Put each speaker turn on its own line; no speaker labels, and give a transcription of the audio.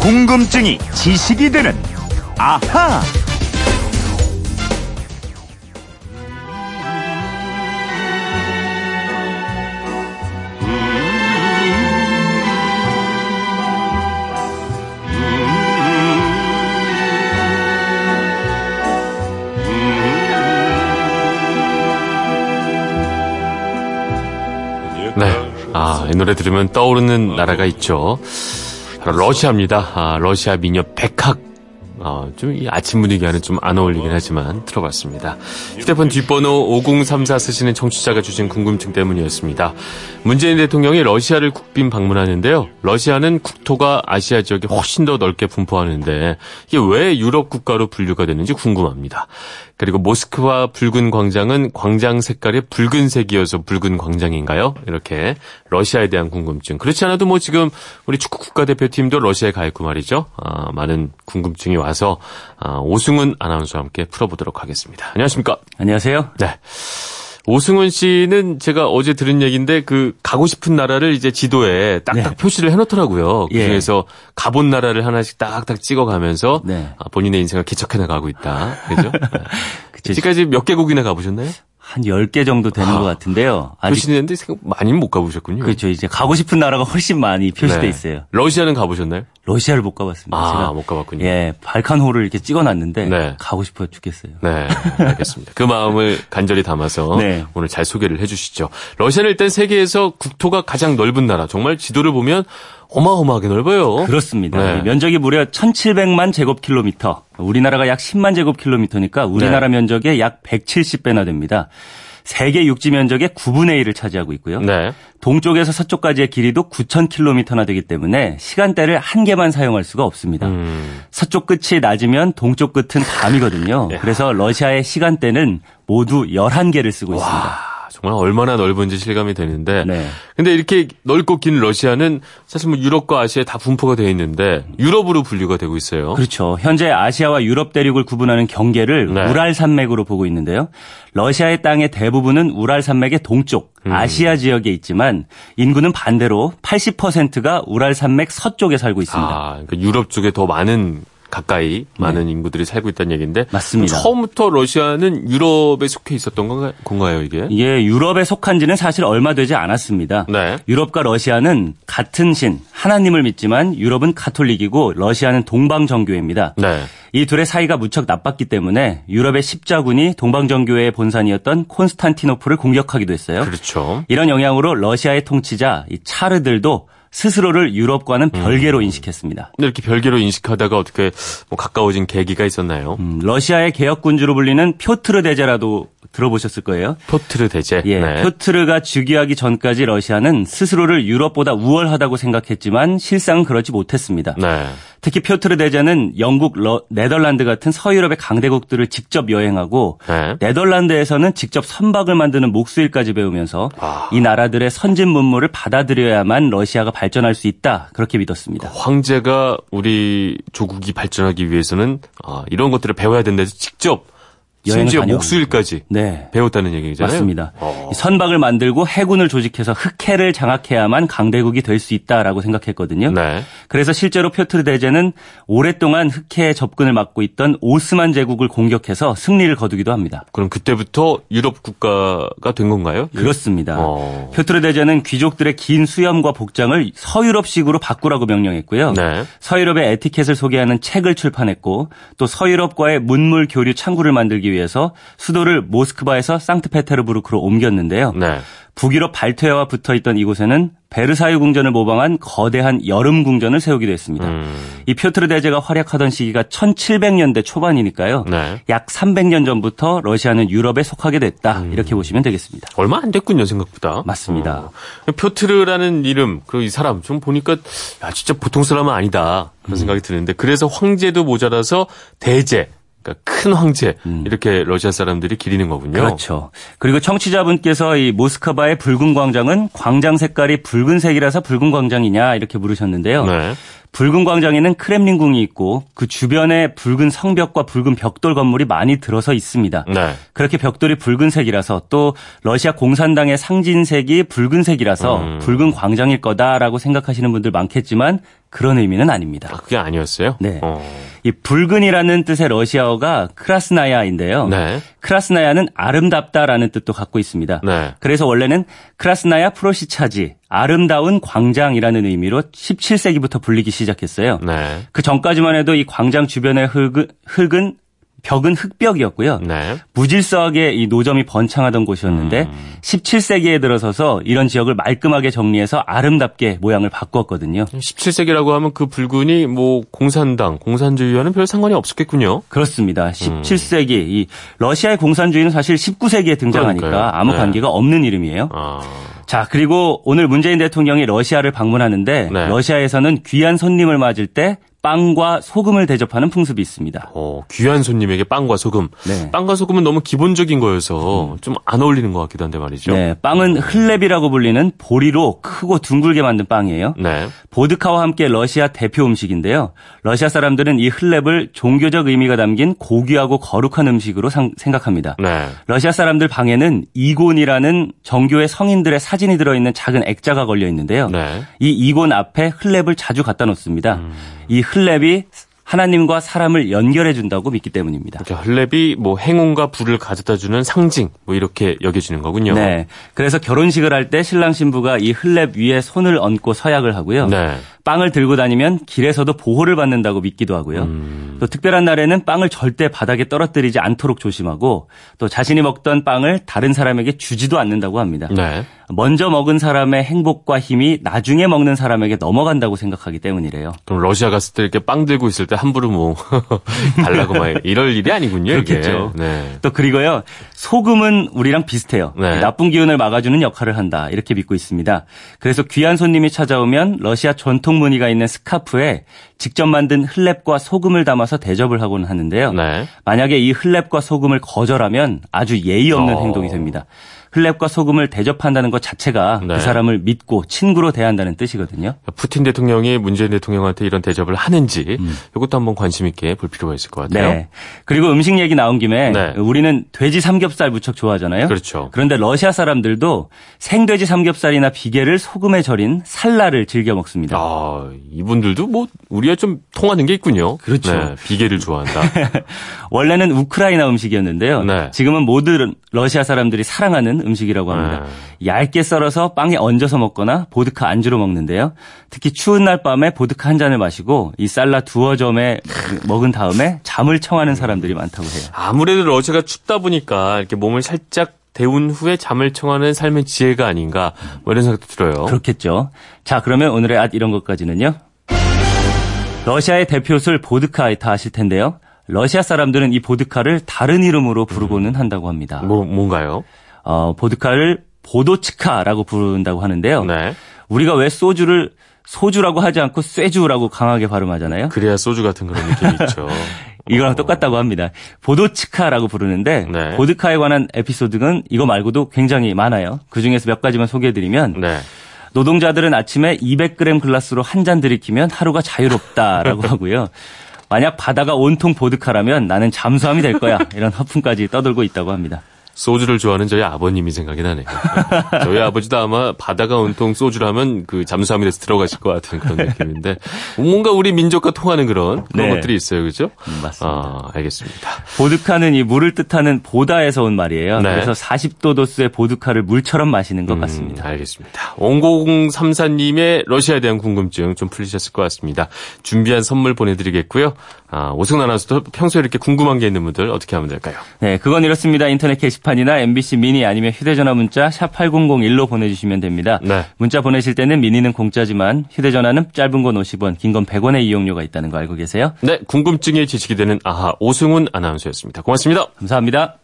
궁금증이 지식이 되는 아하.
네. 아, 이 노래 들으면 떠오르는 나라가 있죠. 바로 러시아입니다. 아, 러시아 미녀 백학 어, 좀 이 아침 분위기와는 좀 안 어울리긴 하지만 들어봤습니다. 휴대폰 뒷번호 5034 쓰시는 청취자가 주신 궁금증 때문이었습니다. 문재인 대통령이 러시아를 국빈 방문하는데요. 러시아는 국토가 아시아 지역에 훨씬 더 넓게 분포하는데 이게 왜 유럽 국가로 분류가 되는지 궁금합니다. 그리고 모스크바 붉은 광장은 광장 색깔이 붉은색이어서 붉은 광장인가요? 이렇게 러시아에 대한 궁금증. 그렇지 않아도 뭐 지금 우리 축구 국가대표팀도 러시아에 가 있고 말이죠. 아, 많은 궁금증이 와서 아, 오승훈 아나운서와 함께 풀어보도록 하겠습니다. 안녕하십니까?
안녕하세요.
네. 오승훈 씨는 제가 어제 들은 얘기인데 그 가고 싶은 나라를 이제 지도에 딱딱
네.
표시를 해놓더라고요.
예.
그중에서 가본 나라를 하나씩 딱딱 찍어가면서
네.
아, 본인의 인생을 개척해 나가고 있다. 그죠? 네. 지금까지 몇 개국이나 가보셨나요?
한 10개 정도 되는
아,
것 같은데요. 아직
표시는데 생각 많이는 못 가보셨군요.
그렇죠. 이제 가고 싶은 나라가 훨씬 많이 표시돼
네.
있어요.
러시아는 가보셨나요?
러시아를 못 가봤습니다.
아,
제가
못 가봤군요.
예, 발칸호를 이렇게 찍어놨는데
네.
가고 싶어 죽겠어요.
네, 알겠습니다. 그 마음을 간절히 담아서
네.
오늘 잘 소개를 해주시죠. 러시아는 일단 세계에서 국토가 가장 넓은 나라. 정말 지도를 보면 어마어마하게 넓어요.
그렇습니다.
네.
이 면적이 무려 1,700만 제곱킬로미터. 우리나라가 약 10만 제곱킬로미터니까 우리나라
네.
면적의 약 170배나 됩니다. 세계 육지 면적의 9분의 1을 차지하고 있고요.
네.
동쪽에서 서쪽까지의 길이도 9,000km나 되기 때문에 시간대를 한 개만 사용할 수가 없습니다.
음.
서쪽 끝이 낮으면 동쪽 끝은 밤이거든요.
야.
그래서 러시아의 시간대는 모두 11개를 쓰고 있습니다.
와, 정말 얼마나 넓은지 실감이 되는데.
네.
근데 이렇게 넓고 긴 러시아는 사실 뭐 유럽과 아시아에 다 분포가 되어 있는데 유럽으로 분류가 되고 있어요.
그렇죠. 현재 아시아와 유럽 대륙을 구분하는 경계를
네.
우랄 산맥으로 보고 있는데요. 러시아의 땅의 대부분은 우랄 산맥의 동쪽
음.
아시아 지역에 있지만 인구는 반대로 80%가 우랄 산맥 서쪽에 살고 있습니다.
아, 그러니까 유럽 쪽에 더 많은 가까이 많은 인구들이 살고 있다는 얘기인데
네. 맞습니다.
처음부터 러시아는 유럽에 속해 있었던 건가, 건가요, 이게?
예, 유럽에 속한 지는 사실 얼마 되지 않았습니다.
네.
유럽과 러시아는 같은 신, 하나님을 믿지만 유럽은 가톨릭이고 러시아는 동방 정교회입니다.
네.
이 둘의 사이가 무척 나빴기 때문에 유럽의 십자군이 동방정교회의 본산이었던 콘스탄티노플을 공격하기도 했어요.
그렇죠.
이런 영향으로 러시아의 통치자 이 차르들도 스스로를 유럽과는
음.
별개로 인식했습니다.
근데 이렇게 별개로 인식하다가 어떻게 뭐 가까워진 계기가 있었나요?
음, 러시아의 개혁군주로 불리는 표트르 대제라도 들어보셨을 거예요.
포트르 대제.
예,
네.
표트르가 즉위하기 전까지 러시아는 스스로를 유럽보다 우월하다고 생각했지만 실상은 그렇지 못했습니다.
네.
특히 표트르 대제는 영국, 러- 네덜란드 같은 서유럽의 강대국들을 직접 여행하고
네.
네덜란드에서는 직접 선박을 만드는 목수일까지 배우면서
아.
이 나라들의 선진 문물을 받아들여야만 러시아가 발전할 수 있다 그렇게 믿었습니다.
황제가 우리 조국이 발전하기 위해서는 아, 이런 것들을 배워야 된다 해서 직접 심지어. 목수일까지
네.
배웠다는 얘기잖아요.
맞습니다.
어.
이 선박을 만들고 해군을 조직해서 흑해를 장악해야만 강대국이 될 수 있다라고 생각했거든요.
네.
그래서 실제로 표트르 대제는 오랫동안 흑해에 접근을 막고 있던 오스만 제국을 공격해서 승리를 거두기도 합니다.
그럼 그때부터 유럽 국가가 된 건가요?
그렇습니다.
어.
표트르 대제는 귀족들의 긴 수염과 복장을 서유럽식으로 바꾸라고 명령했고요.
네.
서유럽의 에티켓을 소개하는 책을 출판했고 또 서유럽과의 문물 교류 창구를 만들기 위해서 수도를 모스크바에서 상트페테르부르크로 옮겼는데요.
네.
북유럽 발트해와 붙어 있던 이곳에는 베르사유 궁전을 모방한 거대한 여름 궁전을 세우기도 했습니다.
음.
이 표트르 대제가 활약하던 시기가 1700년대 초반이니까요.
네.
약 300년 전부터 러시아는 유럽에 속하게 됐다.
음.
이렇게 보시면 되겠습니다.
얼마 안 됐군요, 생각보다.
맞습니다.
어. 표트르라는 이름, 그리고 이 사람 좀 보니까 야, 진짜 보통 사람은 아니다.
음.
그런 생각이 드는데 그래서 황제도 모자라서 대제, 그러니까 큰 황제 이렇게 러시아 사람들이 기리는 거군요.
음. 그렇죠. 그리고 청취자분께서 이 모스크바의 붉은 광장은 광장 색깔이 붉은색이라서 붉은 광장이냐 이렇게 물으셨는데요.
네.
붉은 광장에는 크렘린궁이 있고 그 주변에 붉은 성벽과 붉은 벽돌 건물이 많이 들어서 있습니다.
네.
그렇게 벽돌이 붉은색이라서 또 러시아 공산당의 상징색이 붉은색이라서
음.
붉은 광장일 거다라고 생각하시는 분들 많겠지만 그런 의미는 아닙니다.
아, 그게 아니었어요?
네.
어.
이 붉은이라는 뜻의 러시아어가 크라스나야인데요.
네.
크라스나야는 아름답다라는 뜻도 갖고 있습니다.
네.
그래서 원래는 크라스나야 프로시차지 아름다운 광장이라는 의미로 17세기부터 불리기 시작했어요.
네.
그 전까지만 해도 이 광장 주변의 흙은, 흙은 벽은 흙벽이었고요.
네.
무질서하게 이 노점이 번창하던 곳이었는데
음.
17세기에 들어서서 이런 지역을 말끔하게 정리해서 아름답게 모양을 바꿨거든요.
17세기라고 하면 그 붉은이 뭐 공산당, 공산주의와는 별 상관이 없었겠군요.
그렇습니다. 17세기 이 러시아의 공산주의는 사실 19세기에 등장하니까
그러니까요.
아무
네.
관계가 없는 이름이에요.
아.
자, 그리고 오늘 문재인 대통령이 러시아를 방문하는데
네.
러시아에서는 귀한 손님을 맞을 때 빵과 소금을 대접하는 풍습이 있습니다.
어, 귀한 손님에게 빵과 소금.
네.
빵과 소금은 너무 기본적인 거여서 좀 안 어울리는 것 같기도 한데 말이죠.
네, 빵은 흘렙이라고 불리는 보리로 크고 둥글게 만든 빵이에요.
네.
보드카와 함께 러시아 대표 음식인데요. 러시아 사람들은 이 흘렙을 종교적 의미가 담긴 고귀하고 거룩한 음식으로 상- 생각합니다.
네.
러시아 사람들 방에는 이곤이라는 정교의 성인들의 사진이 들어있는 작은 액자가 걸려 있는데요.
네.
이 이곤 앞에 흘렙을 자주 갖다 놓습니다.
음.
이 흘렙이 하나님과 사람을 연결해 준다고 믿기 때문입니다.
이렇게 흘렙이 뭐 행운과 부를 가져다 주는 상징 뭐 이렇게 여겨지는 거군요.
네. 그래서 결혼식을 할 때 신랑 신부가 이 흘렙 위에 손을 얹고 서약을 하고요.
네.
빵을 들고 다니면 길에서도 보호를 받는다고 믿기도 하고요.
음.
또 특별한 날에는 빵을 절대 바닥에 떨어뜨리지 않도록 조심하고 또 자신이 먹던 빵을 다른 사람에게 주지도 않는다고 합니다.
네.
먼저 먹은 사람의 행복과 힘이 나중에 먹는 사람에게 넘어간다고 생각하기 때문이래요.
그럼 러시아 갔을 때 이렇게 빵 들고 있을 때 함부로 뭐 달라고 막 이럴 일이 아니군요.
그렇겠죠.
네.
또 그리고요 소금은 우리랑 비슷해요.
네.
나쁜 기운을 막아주는 역할을 한다 이렇게 믿고 있습니다. 그래서 귀한 손님이 찾아오면 러시아 전통 무늬가 있는 스카프에 직접 만든 흘렙과 소금을 담아서 대접을 하고는 하는데요.
네.
만약에 이 흘렙과 소금을 거절하면 아주 예의 없는
어.
행동이 됩니다. 흘렙과 소금을 대접한다는 것 자체가
네.
그 사람을 믿고 친구로 대한다는 뜻이거든요.
푸틴 대통령이 문재인 대통령한테 이런 대접을 하는지 이것도 한번 관심 있게 볼 필요가 있을 것 같아요.
음. 네. 그리고 음식 얘기 나온 김에
네.
우리는 돼지 삼겹살 무척 좋아하잖아요.
그렇죠.
그런데 러시아 사람들도 생돼지 삼겹살이나 비계를 소금에 절인 살라를 즐겨 먹습니다.
아, 이분들도 뭐 우리와 좀 통하는 게 있군요.
그렇죠.
네, 비계를 좋아한다.
원래는 우크라이나 음식이었는데요.
네.
지금은 모든 러시아 사람들이 사랑하는 음식이라고 합니다.
네.
얇게 썰어서 빵에 얹어서 먹거나 보드카 안주로 먹는데요. 특히 추운 날 밤에 보드카 한 잔을 마시고 이 살라 두어 점에 먹은 다음에 잠을 청하는 사람들이 많다고 해요.
아무래도 러시아가 춥다 보니까 이렇게 몸을 살짝 데운 후에 잠을 청하는 삶의 지혜가 아닌가 뭐 이런 생각도 들어요.
그렇겠죠. 자, 그러면 오늘의 앗 이런 것까지는요. 러시아의 대표술 보드카 다 아실 텐데요. 러시아 사람들은 이 보드카를 다른 이름으로 부르고는 한다고 합니다.
뭐 뭔가요?
어, 보드카를 보도치카라고 부른다고 하는데요.
네.
우리가 왜 소주를 소주라고 하지 않고 쇠주라고 강하게 발음하잖아요.
그래야 소주 같은 그런 느낌이 있죠.
이거랑
어.
똑같다고 합니다. 보도치카라고 부르는데
네.
보드카에 관한 에피소드는 이거 말고도 굉장히 많아요. 그 중에서 몇 가지만 소개해드리면
네.
노동자들은 아침에 200g 글라스로 한 잔 들이키면 하루가 자유롭다라고 하고요. 만약 바다가 온통 보드카라면 나는 잠수함이 될 거야. 이런 허풍까지 떠들고 있다고 합니다.
소주를 좋아하는 저희 아버님이 생각이 나네요. 저희 아버지도 아마 바다가 온통 소주라면 그 잠수함이 돼서 들어가실 것 같은 그런 느낌인데 뭔가 우리 민족과 통하는 그런 그런
네.
것들이 있어요, 그죠?
음, 맞습니다.
아, 알겠습니다.
보드카는 이 물을 뜻하는 보다에서 온 말이에요.
네.
그래서 40도 도수의 보드카를 물처럼 마시는 것 같습니다.
음, 알겠습니다. 5034님의 러시아에 대한 궁금증 좀 풀리셨을 것 같습니다. 준비한 선물 보내드리겠고요. 아, 오승 아나운서도 평소에 이렇게 궁금한 게 있는 분들 어떻게 하면 될까요?
네, 그건 이렇습니다. 인터넷 게시판이나 MBC 미니 아니면 휴대전화 문자 샵 8001로 보내주시면 됩니다.
네.
문자 보내실 때는 미니는 공짜지만 휴대전화는 짧은 건 50원, 긴 건 100원의 이용료가 있다는 거 알고 계세요?
네, 궁금증에 지식이 되는 아하 오승훈 아나운서였습니다. 고맙습니다.
감사합니다.